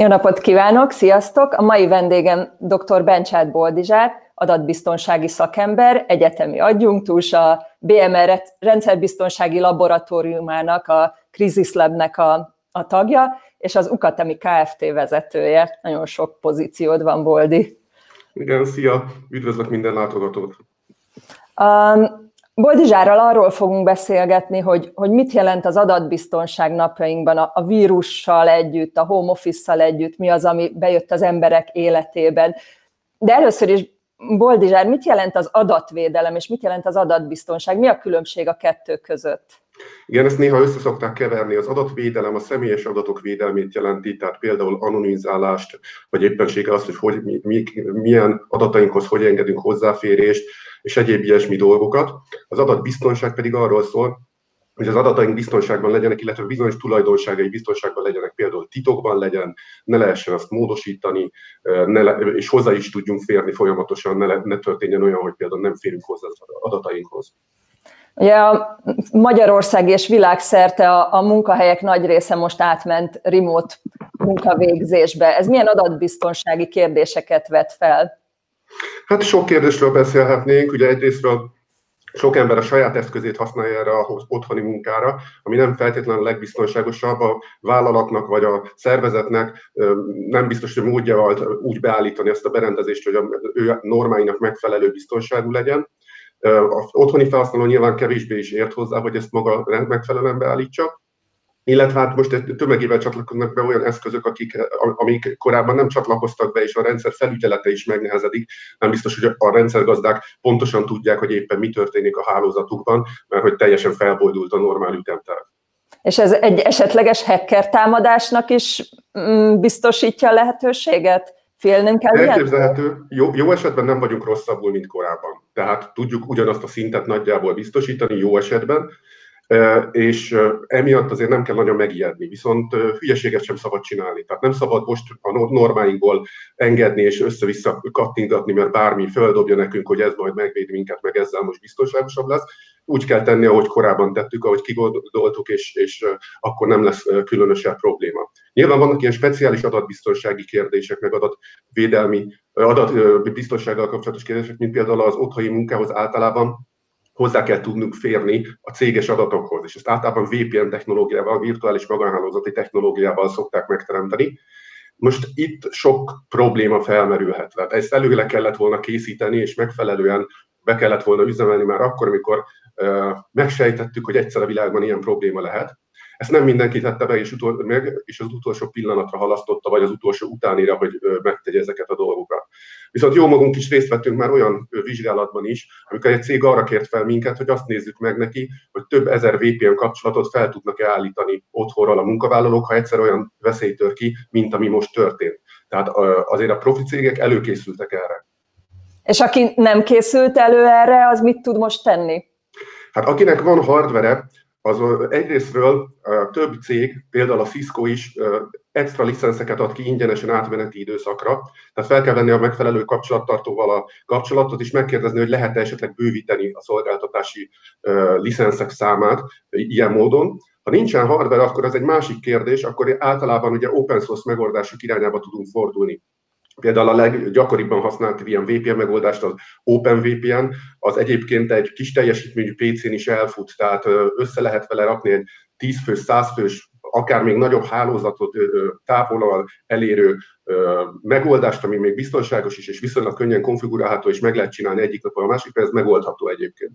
Jó napot kívánok, sziasztok! A mai vendégem dr. Bencsát Boldizsát, adatbiztonsági szakember, egyetemi adjunktus, a BMR rendszerbiztonsági laboratóriumának, a Crisis Labnek a, a tagja, és az Ukatemi Kft. vezetője. Nagyon sok pozíciód van, Boldi. Igen, szia! Üdvözlök minden látogatót! Um, Boldizsárral arról fogunk beszélgetni, hogy, hogy mit jelent az adatbiztonság napjainkban a, a vírussal együtt, a home office-szal együtt, mi az, ami bejött az emberek életében. De először is, Boldizsár, mit jelent az adatvédelem, és mit jelent az adatbiztonság? Mi a különbség a kettő között? Igen, ezt néha össze szokták keverni. Az adatvédelem a személyes adatok védelmét jelenti, tehát például anonimizálást, vagy éppenséggel azt, hogy, hogy mi, mi, milyen adatainkhoz hogy engedünk hozzáférést, és egyéb ilyesmi dolgokat. Az adatbiztonság pedig arról szól, hogy az adataink biztonságban legyenek, illetve bizonyos tulajdonságai biztonságban legyenek, például titokban legyen, ne lehessen azt módosítani, ne le, és hozzá is tudjunk férni folyamatosan, ne, le, ne történjen olyan, hogy például nem férünk hozzá az adatainkhoz. Ugye Magyarország és világszerte a, a munkahelyek nagy része most átment remote munkavégzésbe. Ez milyen adatbiztonsági kérdéseket vet fel? Hát sok kérdésről beszélhetnénk. Ugye egyrésztről sok ember a saját eszközét használja erre a otthoni munkára, ami nem feltétlenül a legbiztonságosabb a vállalatnak vagy a szervezetnek nem biztos, hogy módja volt úgy beállítani ezt a berendezést, hogy a ő normáinak megfelelő biztonságú legyen. Az otthoni felhasználó nyilván kevésbé is ért hozzá, hogy ezt maga megfelelően beállítsa, illetve hát most tömegével csatlakoznak be olyan eszközök, akik, amik korábban nem csatlakoztak be, és a rendszer felügyelete is megnehezedik. Nem biztos, hogy a rendszergazdák pontosan tudják, hogy éppen mi történik a hálózatukban, mert hogy teljesen felbojdult a normál ütemterv. És ez egy esetleges hacker támadásnak is mm, biztosítja a lehetőséget? Félnünk kell Elképzelhető. Jó, jó esetben nem vagyunk rosszabbul, mint korábban. Tehát tudjuk ugyanazt a szintet nagyjából biztosítani jó esetben, és emiatt azért nem kell nagyon megijedni, viszont hülyeséget sem szabad csinálni. Tehát nem szabad most a normáinkból engedni és össze-vissza kattingatni, mert bármi földobja nekünk, hogy ez majd megvéd minket, meg ezzel most biztonságosabb lesz. Úgy kell tenni, ahogy korábban tettük, ahogy kigondoltuk, és, és akkor nem lesz különösebb probléma. Nyilván vannak ilyen speciális adatbiztonsági kérdések, meg adatvédelmi, adatbiztonsággal kapcsolatos kérdések, mint például az otthoni munkához általában hozzá kell tudnunk férni a céges adatokhoz, és ezt általában VPN technológiával, virtuális magánhálózati technológiával szokták megteremteni. Most itt sok probléma felmerülhet. Tehát ezt előre kellett volna készíteni, és megfelelően be kellett volna üzemelni már akkor, amikor megsejtettük, hogy egyszer a világban ilyen probléma lehet. Ezt nem mindenki tette be, és, utol, meg, és az utolsó pillanatra halasztotta, vagy az utolsó utánira, hogy megtegye ezeket a dolgokat. Viszont jó magunk is részt vettünk már olyan vizsgálatban is, amikor egy cég arra kért fel minket, hogy azt nézzük meg neki, hogy több ezer VPN kapcsolatot fel tudnak-e állítani otthonról a munkavállalók, ha egyszer olyan veszély tör ki, mint ami most történt. Tehát azért a profi cégek előkészültek erre. És aki nem készült elő erre, az mit tud most tenni? Hát akinek van hardvere, az egyrésztről több cég, például a Cisco is extra licenszeket ad ki ingyenesen átmeneti időszakra, tehát fel kell venni a megfelelő kapcsolattartóval a kapcsolatot, és megkérdezni, hogy lehet-e esetleg bővíteni a szolgáltatási licenszek számát ilyen módon. Ha nincsen hardware, akkor ez egy másik kérdés, akkor általában ugye open source megoldások irányába tudunk fordulni. Például a leggyakoribban használt ilyen VPN megoldást az OpenVPN, az egyébként egy kis teljesítményű PC-n is elfut, tehát össze lehet vele rakni egy 10 fős, 100 fős, akár még nagyobb hálózatot távolal elérő megoldást, ami még biztonságos is, és viszonylag könnyen konfigurálható, és meg lehet csinálni egyik napon a másikra, ez megoldható egyébként.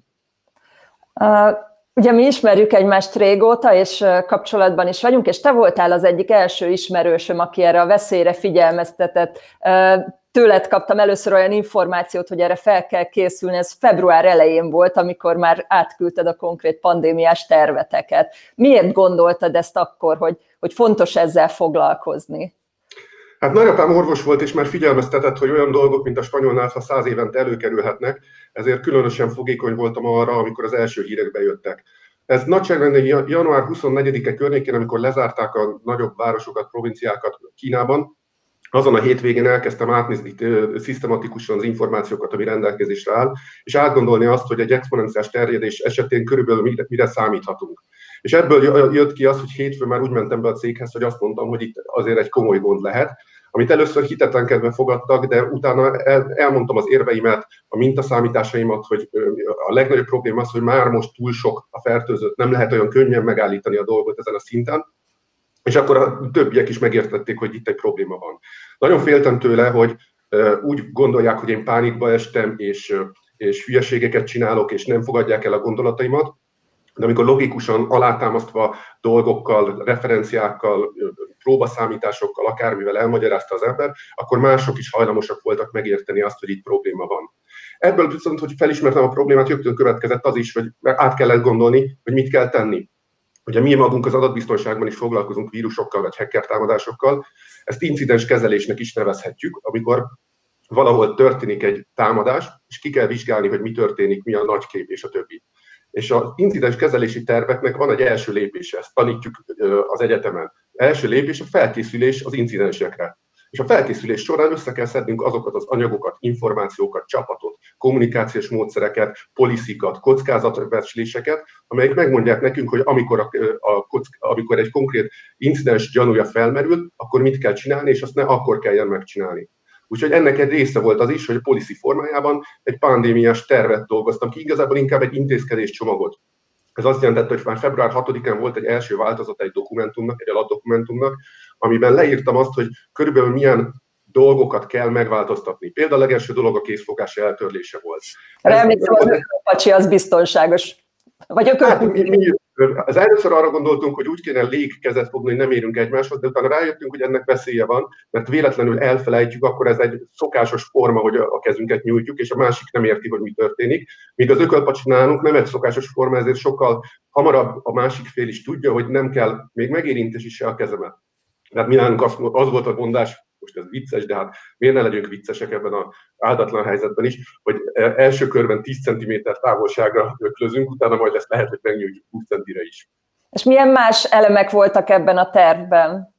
Ugye mi ismerjük egymást régóta, és kapcsolatban is vagyunk, és te voltál az egyik első ismerősöm, aki erre a veszélyre figyelmeztetett. Tőled kaptam először olyan információt, hogy erre fel kell készülni, ez február elején volt, amikor már átküldted a konkrét pandémiás terveteket. Miért gondoltad ezt akkor, hogy, hogy fontos ezzel foglalkozni? Hát nagyapám orvos volt, és már figyelmeztetett, hogy olyan dolgok, mint a spanyolnál, ha száz évente előkerülhetnek, ezért különösen fogékony voltam arra, amikor az első hírek bejöttek. Ez nagyságrendileg január 24-e környékén, amikor lezárták a nagyobb városokat, provinciákat Kínában, azon a hétvégén elkezdtem átnézni szisztematikusan az információkat, ami rendelkezésre áll, és átgondolni azt, hogy egy exponenciás terjedés esetén körülbelül mire, mire számíthatunk. És ebből jött ki az, hogy hétfőn már úgy mentem be a céghez, hogy azt mondtam, hogy itt azért egy komoly gond lehet, amit először hitetlenkedve fogadtak, de utána elmondtam az érveimet, a mintaszámításaimat, hogy a legnagyobb probléma az, hogy már most túl sok a fertőzött, nem lehet olyan könnyen megállítani a dolgot ezen a szinten, és akkor a többiek is megértették, hogy itt egy probléma van. Nagyon féltem tőle, hogy úgy gondolják, hogy én pánikba estem, és, és hülyeségeket csinálok, és nem fogadják el a gondolataimat, de amikor logikusan alátámasztva dolgokkal, referenciákkal, próbaszámításokkal, akármivel elmagyarázta az ember, akkor mások is hajlamosak voltak megérteni azt, hogy itt probléma van. Ebből viszont, hogy felismertem a problémát, rögtön következett az is, hogy át kellett gondolni, hogy mit kell tenni. Ugye mi magunk az adatbiztonságban is foglalkozunk vírusokkal vagy hacker támadásokkal, ezt incidens kezelésnek is nevezhetjük, amikor valahol történik egy támadás, és ki kell vizsgálni, hogy mi történik, mi a nagy kép és a többi. És az incidens kezelési terveknek van egy első lépése, ezt tanítjuk az egyetemen. Első lépés a felkészülés az incidensekre. És a felkészülés során össze kell szednünk azokat az anyagokat, információkat, csapatot, kommunikációs módszereket, poliszikat, kockázatbecsléseket, amelyek megmondják nekünk, hogy amikor, a, a, amikor egy konkrét incidens gyanúja felmerül, akkor mit kell csinálni, és azt ne akkor kelljen megcsinálni. Úgyhogy ennek egy része volt az is, hogy a policy formájában egy pandémiás tervet dolgoztam ki, igazából inkább egy intézkedés csomagot. Ez azt jelentette, hogy már február 6-án volt egy első változat egy dokumentumnak, egy alapdokumentumnak, amiben leírtam azt, hogy körülbelül milyen dolgokat kell megváltoztatni. Például a legelső dolog a készfogás eltörlése volt. Remélem, hogy az biztonságos. Vagy a hát, mi, mi, az először arra gondoltunk, hogy úgy kéne légkezet fogni, hogy nem érünk egymáshoz, de utána rájöttünk, hogy ennek veszélye van, mert véletlenül elfelejtjük, akkor ez egy szokásos forma, hogy a kezünket nyújtjuk, és a másik nem érti, hogy mi történik. Míg az ökölpacsi nálunk nem egy szokásos forma, ezért sokkal hamarabb a másik fél is tudja, hogy nem kell még megérintés is se a kezemet. Tehát mi nálunk az, az volt a mondás, most ez vicces, de hát miért ne legyünk viccesek ebben az áldatlan helyzetben is, hogy első körben 10 cm távolságra öklözünk, utána majd ezt lehet, hogy megnyújtjuk 20 centire is. És milyen más elemek voltak ebben a tervben?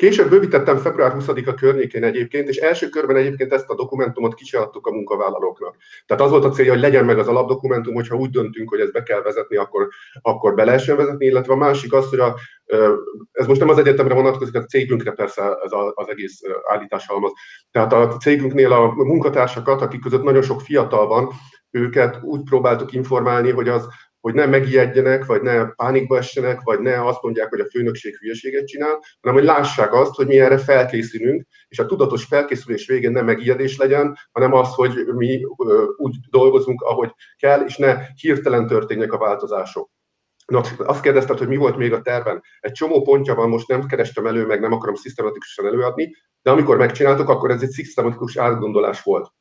Később bővítettem február 20-a környékén egyébként, és első körben egyébként ezt a dokumentumot kicsiadtuk a munkavállalóknak. Tehát az volt a célja, hogy legyen meg az alapdokumentum, hogyha úgy döntünk, hogy ezt be kell vezetni, akkor, akkor be lehessen vezetni, illetve a másik az, hogy a, ez most nem az egyetemre vonatkozik, a cégünkre persze ez az egész állítás halmaz. Tehát a cégünknél a munkatársakat, akik között nagyon sok fiatal van, őket úgy próbáltuk informálni, hogy az hogy ne megijedjenek, vagy ne pánikba essenek, vagy ne azt mondják, hogy a főnökség hülyeséget csinál, hanem hogy lássák azt, hogy mi erre felkészülünk, és a tudatos felkészülés végén nem megijedés legyen, hanem az, hogy mi úgy dolgozunk, ahogy kell, és ne hirtelen történjenek a változások. Na, azt kérdezted, hogy mi volt még a terven. Egy csomó pontja van, most nem kerestem elő, meg nem akarom szisztematikusan előadni, de amikor megcsináltuk, akkor ez egy szisztematikus átgondolás volt.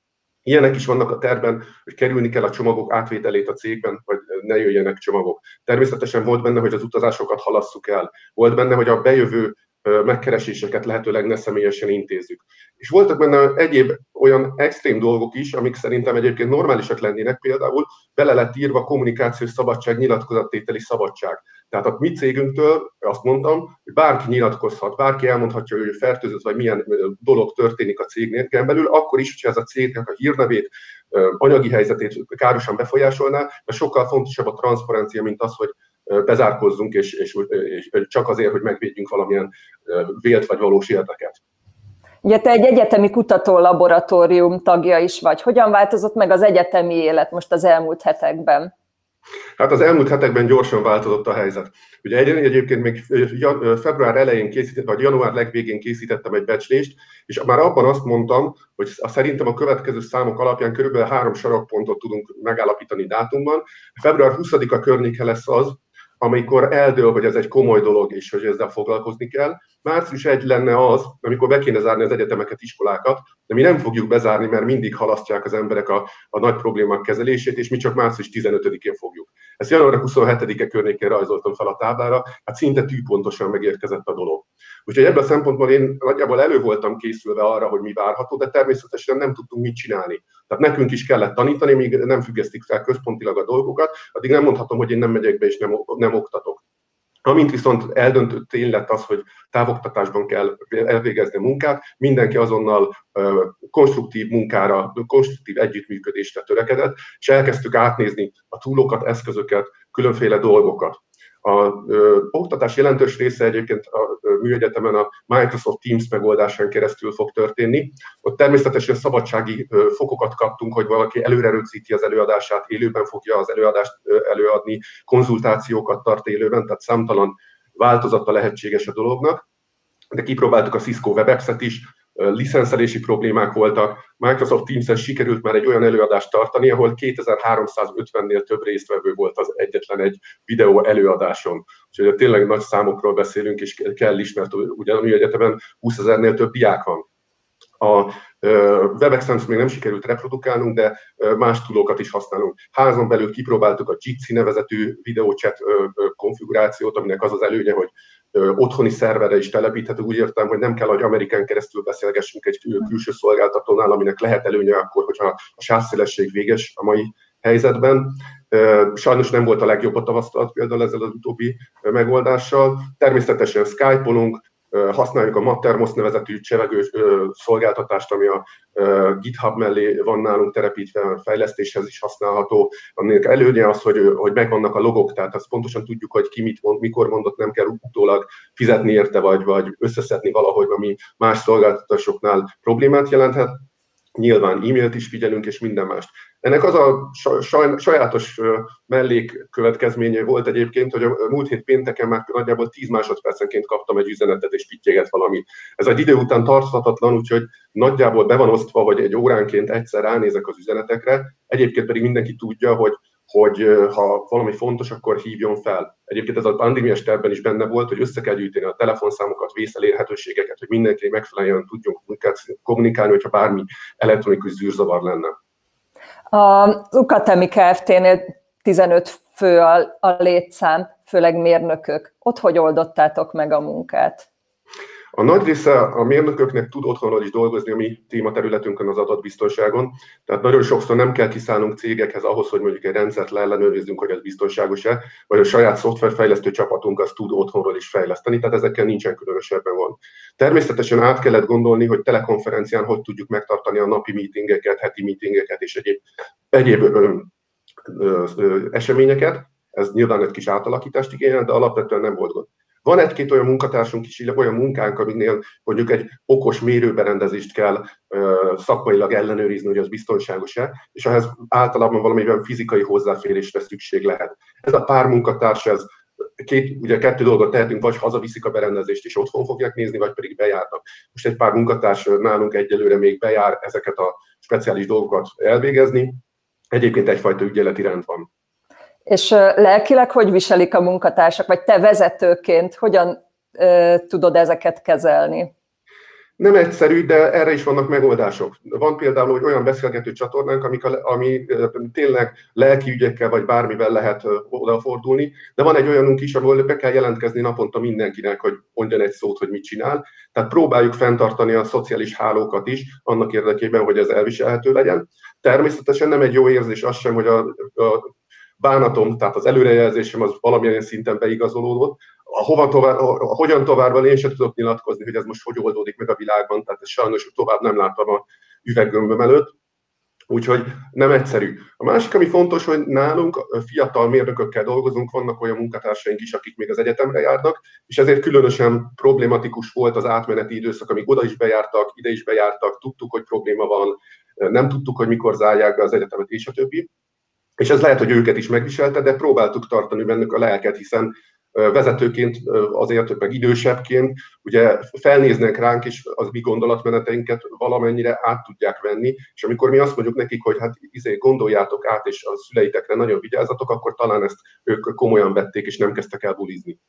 Ilyenek is vannak a tervben, hogy kerülni kell a csomagok átvételét a cégben, vagy ne jöjjenek csomagok. Természetesen volt benne, hogy az utazásokat halasszuk el. Volt benne, hogy a bejövő megkereséseket lehetőleg ne személyesen intézzük. És voltak benne egyéb olyan extrém dolgok is, amik szerintem egyébként normálisak lennének, például bele lett írva kommunikációs szabadság, nyilatkozattételi szabadság. Tehát a mi cégünktől azt mondtam, hogy bárki nyilatkozhat, bárki elmondhatja, hogy fertőzött, vagy milyen dolog történik a cégnél belül, akkor is, hogyha ez a cégnek a hírnevét, anyagi helyzetét károsan befolyásolná, de sokkal fontosabb a transzparencia, mint az, hogy bezárkozzunk, és, és, és csak azért, hogy megvédjünk valamilyen vélt vagy valós érdeket. Ugye te egy egyetemi kutatólaboratórium tagja is vagy. Hogyan változott meg az egyetemi élet most az elmúlt hetekben? Hát az elmúlt hetekben gyorsan változott a helyzet. Ugye egy, egyébként még február elején készítettem, vagy január legvégén készítettem egy becslést, és már abban azt mondtam, hogy szerintem a következő számok alapján körülbelül három sarokpontot tudunk megállapítani dátumban. Február 20-a környéke lesz az, amikor eldől, hogy ez egy komoly dolog, és hogy ezzel foglalkozni kell. Március egy lenne az, amikor be kéne zárni az egyetemeket, iskolákat, de mi nem fogjuk bezárni, mert mindig halasztják az emberek a, a nagy problémák kezelését, és mi csak március 15-én fogjuk. Ezt január 27-e környékén rajzoltam fel a táblára, hát szinte tűpontosan megérkezett a dolog. Úgyhogy ebből a szempontból én nagyjából elő voltam készülve arra, hogy mi várható, de természetesen nem tudtunk mit csinálni. Tehát nekünk is kellett tanítani, míg nem függesztik fel központilag a dolgokat, addig nem mondhatom, hogy én nem megyek be és nem, nem oktatok. Amint viszont eldöntött tény lett az, hogy távoktatásban kell elvégezni a munkát, mindenki azonnal konstruktív munkára, konstruktív együttműködésre törekedett, és elkezdtük átnézni a túlokat, eszközöket, különféle dolgokat. A ö, oktatás jelentős része egyébként a műegyetemen a Microsoft Teams megoldásán keresztül fog történni. Ott természetesen szabadsági ö, fokokat kaptunk, hogy valaki előre rögzíti az előadását, élőben fogja az előadást ö, előadni, konzultációkat tart élőben, tehát számtalan változata lehetséges a dolognak. De kipróbáltuk a Cisco WebEx-et is, licenszelési problémák voltak. Microsoft Teams-en sikerült már egy olyan előadást tartani, ahol 2350-nél több résztvevő volt az egyetlen egy videó előadáson. Úgyhogy tényleg nagy számokról beszélünk, és kell is, mert ugyanúgy egyetemen 20 ezernél több diák van. A WebEx-en még nem sikerült reprodukálnunk, de más tudókat is használunk. Házon belül kipróbáltuk a Jitsi nevezetű videóchat konfigurációt, aminek az az előnye, hogy otthoni szerverre is telepíthető. Úgy értem, hogy nem kell, hogy Amerikán keresztül beszélgessünk egy külső szolgáltatónál, aminek lehet előnye akkor, hogyha a sávszélesség véges a mai helyzetben. Sajnos nem volt a legjobb a tavasztalat például ezzel az utóbbi megoldással. Természetesen Skype-olunk, használjuk a Mattermos nevezetű csevegő szolgáltatást, ami a GitHub mellé van nálunk telepítve, a fejlesztéshez is használható. Aminek előnye az, hogy, hogy megvannak a logok, tehát azt pontosan tudjuk, hogy ki mit mond, mikor mondott, nem kell utólag fizetni érte, vagy, vagy összeszedni valahogy, ami más szolgáltatásoknál problémát jelenthet. Nyilván e-mailt is figyelünk, és minden mást. Ennek az a sajátos mellékkövetkezménye volt egyébként, hogy a múlt hét pénteken már nagyjából 10 másodpercenként kaptam egy üzenetet és pittyeget valami. Ez egy idő után tarthatatlan, úgyhogy nagyjából be van osztva, hogy egy óránként egyszer ránézek az üzenetekre. Egyébként pedig mindenki tudja, hogy hogy ha valami fontos, akkor hívjon fel. Egyébként ez a pandémiás tervben is benne volt, hogy össze kell gyűjteni a telefonszámokat, vészelérhetőségeket, hogy mindenki megfelelően tudjon kommunikálni, hogyha bármi elektronikus zűrzavar lenne. Az Ukatemi Kft-nél 15 fő a, a létszám, főleg mérnökök. Ott hogy oldottátok meg a munkát? A nagy része a mérnököknek tud otthonról is dolgozni a mi tématerületünkön az adatbiztonságon, tehát nagyon sokszor nem kell kiszállnunk cégekhez ahhoz, hogy mondjuk egy rendszert leellenőrizzünk, hogy ez biztonságos-e, vagy a saját szoftverfejlesztő csapatunk azt tud otthonról is fejleszteni, tehát ezekkel nincsen különösebben van. Természetesen át kellett gondolni, hogy telekonferencián hogy tudjuk megtartani a napi meetingeket, heti meetingeket és egyéb, egyéb ö, ö, ö, eseményeket. Ez nyilván egy kis átalakítást igényel, de alapvetően nem volt gond. Van egy-két olyan munkatársunk is, olyan munkánk, aminél mondjuk egy okos mérőberendezést kell szakmailag ellenőrizni, hogy az biztonságos-e, és ehhez általában valamilyen fizikai hozzáférésre szükség lehet. Ez a pár munkatárs, ez két, ugye kettő dolgot tehetünk, vagy hazaviszik a berendezést és otthon fogják nézni, vagy pedig bejárnak. Most egy pár munkatárs nálunk egyelőre még bejár ezeket a speciális dolgokat elvégezni. Egyébként egyfajta ügyeleti rend van. És lelkileg hogy viselik a munkatársak, vagy te vezetőként hogyan tudod ezeket kezelni? Nem egyszerű, de erre is vannak megoldások. Van például hogy olyan beszélgető csatornánk, amik a, ami tényleg lelki ügyekkel vagy bármivel lehet odafordulni, de van egy olyanunk is, ahol be kell jelentkezni naponta mindenkinek, hogy mondjon egy szót, hogy mit csinál. Tehát próbáljuk fenntartani a szociális hálókat is, annak érdekében, hogy ez elviselhető legyen. Természetesen nem egy jó érzés az sem, hogy a, a bánatom, tehát az előrejelzésem az valamilyen szinten beigazolódott. A hova tovább, a, a hogyan tovább, én sem tudok nyilatkozni, hogy ez most hogy oldódik meg a világban, tehát ezt sajnos tovább nem láttam a üveggömböm előtt. Úgyhogy nem egyszerű. A másik, ami fontos, hogy nálunk fiatal mérnökökkel dolgozunk, vannak olyan munkatársaink is, akik még az egyetemre járnak, és ezért különösen problématikus volt az átmeneti időszak, amíg oda is bejártak, ide is bejártak, tudtuk, hogy probléma van, nem tudtuk, hogy mikor zárják be az egyetemet, és a többi és ez lehet, hogy őket is megviselte, de próbáltuk tartani bennük a lelket, hiszen vezetőként, azért meg idősebbként, ugye felnéznek ránk, és az mi gondolatmeneteinket valamennyire át tudják venni, és amikor mi azt mondjuk nekik, hogy hát izé, gondoljátok át, és a szüleitekre nagyon vigyázzatok, akkor talán ezt ők komolyan vették, és nem kezdtek el bulizni.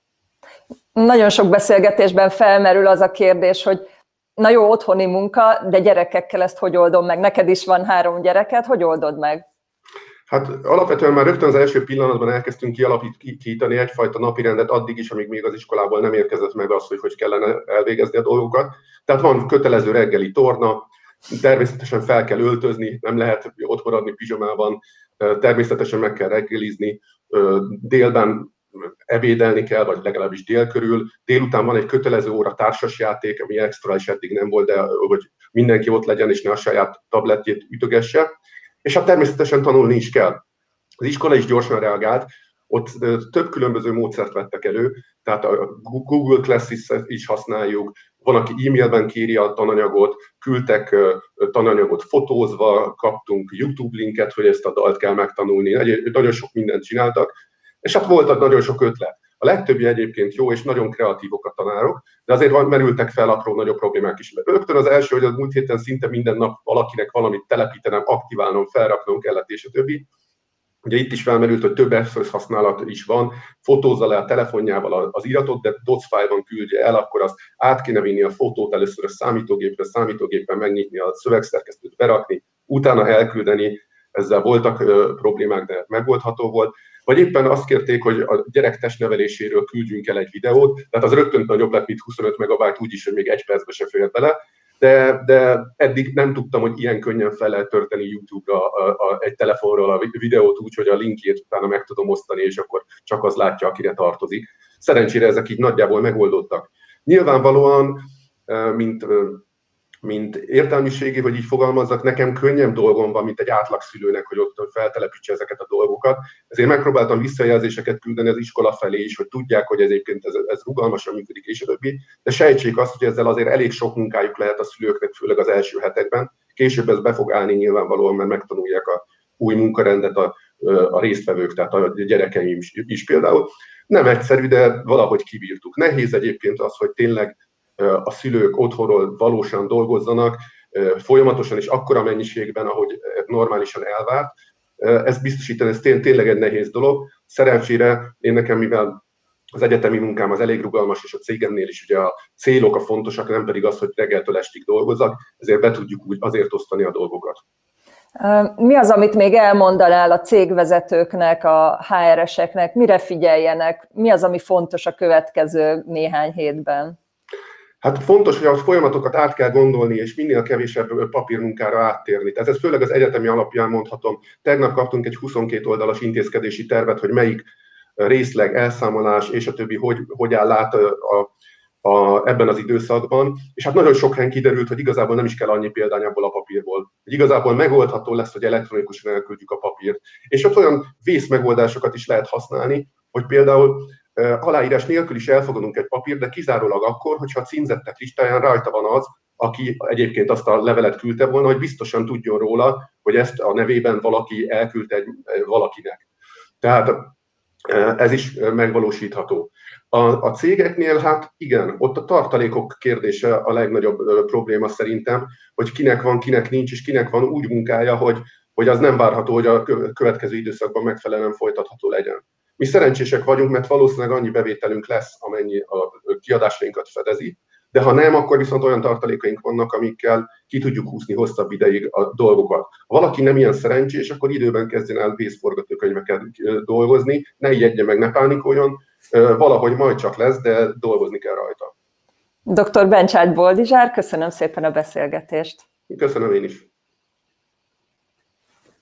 Nagyon sok beszélgetésben felmerül az a kérdés, hogy na jó, otthoni munka, de gyerekekkel ezt hogy oldom meg? Neked is van három gyereket, hogy oldod meg? Hát alapvetően már rögtön az első pillanatban elkezdtünk kialakítani egyfajta napirendet addig is, amíg még az iskolából nem érkezett meg az, hogy hogy kellene elvégezni a dolgokat. Tehát van kötelező reggeli torna, természetesen fel kell öltözni, nem lehet ott maradni pizsamában, természetesen meg kell reggelizni, délben ebédelni kell, vagy legalábbis dél körül. Délután van egy kötelező óra társasjáték, ami extra is eddig nem volt, de hogy mindenki ott legyen, és ne a saját tabletjét ütögesse és hát természetesen tanulni is kell. Az iskola is gyorsan reagált, ott több különböző módszert vettek elő, tehát a Google Classics is használjuk, van, aki e-mailben kéri a tananyagot, küldtek tananyagot fotózva, kaptunk YouTube linket, hogy ezt a dalt kell megtanulni, nagyon sok mindent csináltak, és hát volt nagyon sok ötlet. A legtöbbi egyébként jó és nagyon kreatívok a tanárok, de azért van, merültek fel apró nagyobb problémák is. Rögtön az első, hogy az múlt héten szinte minden nap valakinek valamit telepítenem, aktiválnom, felraknom kellett, és a többi. Ugye itt is felmerült, hogy több eszköz használat is van, fotózza le a telefonjával az iratot, de docs file küldje el, akkor azt át kéne vinni a fotót először a számítógépre, számítógépen megnyitni a szövegszerkesztőt, berakni, utána elküldeni, ezzel voltak problémák, de megoldható volt. Vagy éppen azt kérték, hogy a gyerek testneveléséről küldjünk el egy videót, tehát az rögtön nagyobb lett, mint 25 megabájt, úgyis, hogy még egy percbe se fér bele, de, de eddig nem tudtam, hogy ilyen könnyen fel lehet törteni YouTube-ra a, a, egy telefonról a videót úgy, hogy a linkjét utána meg tudom osztani, és akkor csak az látja, akire tartozik. Szerencsére ezek így nagyjából megoldottak. Nyilvánvalóan, mint mint értelmiségi, hogy így fogalmazzak, nekem könnyebb dolgom van, mint egy átlagszülőnek, hogy ott feltelepítse ezeket a dolgokat. Ezért megpróbáltam visszajelzéseket küldeni az iskola felé is, hogy tudják, hogy ez egyébként ez, ez rugalmasan működik, és a többi. De sejtsék azt, hogy ezzel azért elég sok munkájuk lehet a szülőknek, főleg az első hetekben. Később ez be fog állni nyilvánvalóan, mert megtanulják a új munkarendet a, a résztvevők, tehát a gyerekeim is, is például. Nem egyszerű, de valahogy kibírtuk. Nehéz egyébként az, hogy tényleg a szülők otthonról valósan dolgozzanak, folyamatosan és akkora mennyiségben, ahogy normálisan elvárt. Ez biztosítani, ez tényleg egy nehéz dolog. Szerencsére én nekem, mivel az egyetemi munkám az elég rugalmas, és a cégemnél is ugye a célok a fontosak, nem pedig az, hogy reggeltől estig dolgozzak, ezért be tudjuk úgy azért osztani a dolgokat. Mi az, amit még elmondanál a cégvezetőknek, a HR-eseknek, mire figyeljenek, mi az, ami fontos a következő néhány hétben? Hát fontos, hogy a folyamatokat át kell gondolni, és minél kevésebb papírmunkára áttérni. Tehát ez főleg az egyetemi alapján mondhatom. Tegnap kaptunk egy 22 oldalas intézkedési tervet, hogy melyik részleg, elszámolás és a többi, hogy, hogy áll át a, a, ebben az időszakban, és hát nagyon sok helyen kiderült, hogy igazából nem is kell annyi példány abból a papírból. Hogy igazából megoldható lesz, hogy elektronikusan elküldjük a papírt. És ott olyan vészmegoldásokat is lehet használni, hogy például aláírás nélkül is elfogadunk egy papír, de kizárólag akkor, hogyha a címzettek listáján rajta van az, aki egyébként azt a levelet küldte volna, hogy biztosan tudjon róla, hogy ezt a nevében valaki elküldte egy, valakinek. Tehát ez is megvalósítható. A, a cégeknél, hát igen, ott a tartalékok kérdése a legnagyobb probléma szerintem, hogy kinek van, kinek nincs, és kinek van úgy munkája, hogy, hogy az nem várható, hogy a következő időszakban megfelelően folytatható legyen. Mi szerencsések vagyunk, mert valószínűleg annyi bevételünk lesz, amennyi a kiadásainkat fedezi, de ha nem, akkor viszont olyan tartalékaink vannak, amikkel ki tudjuk húzni hosszabb ideig a dolgokat. Ha valaki nem ilyen szerencsés, akkor időben kezdjen el vészforgatókönyveket dolgozni, ne ijedje meg, ne pánikoljon, valahogy majd csak lesz, de dolgozni kell rajta. Dr. Bencsát Boldizsár, köszönöm szépen a beszélgetést. Köszönöm én is.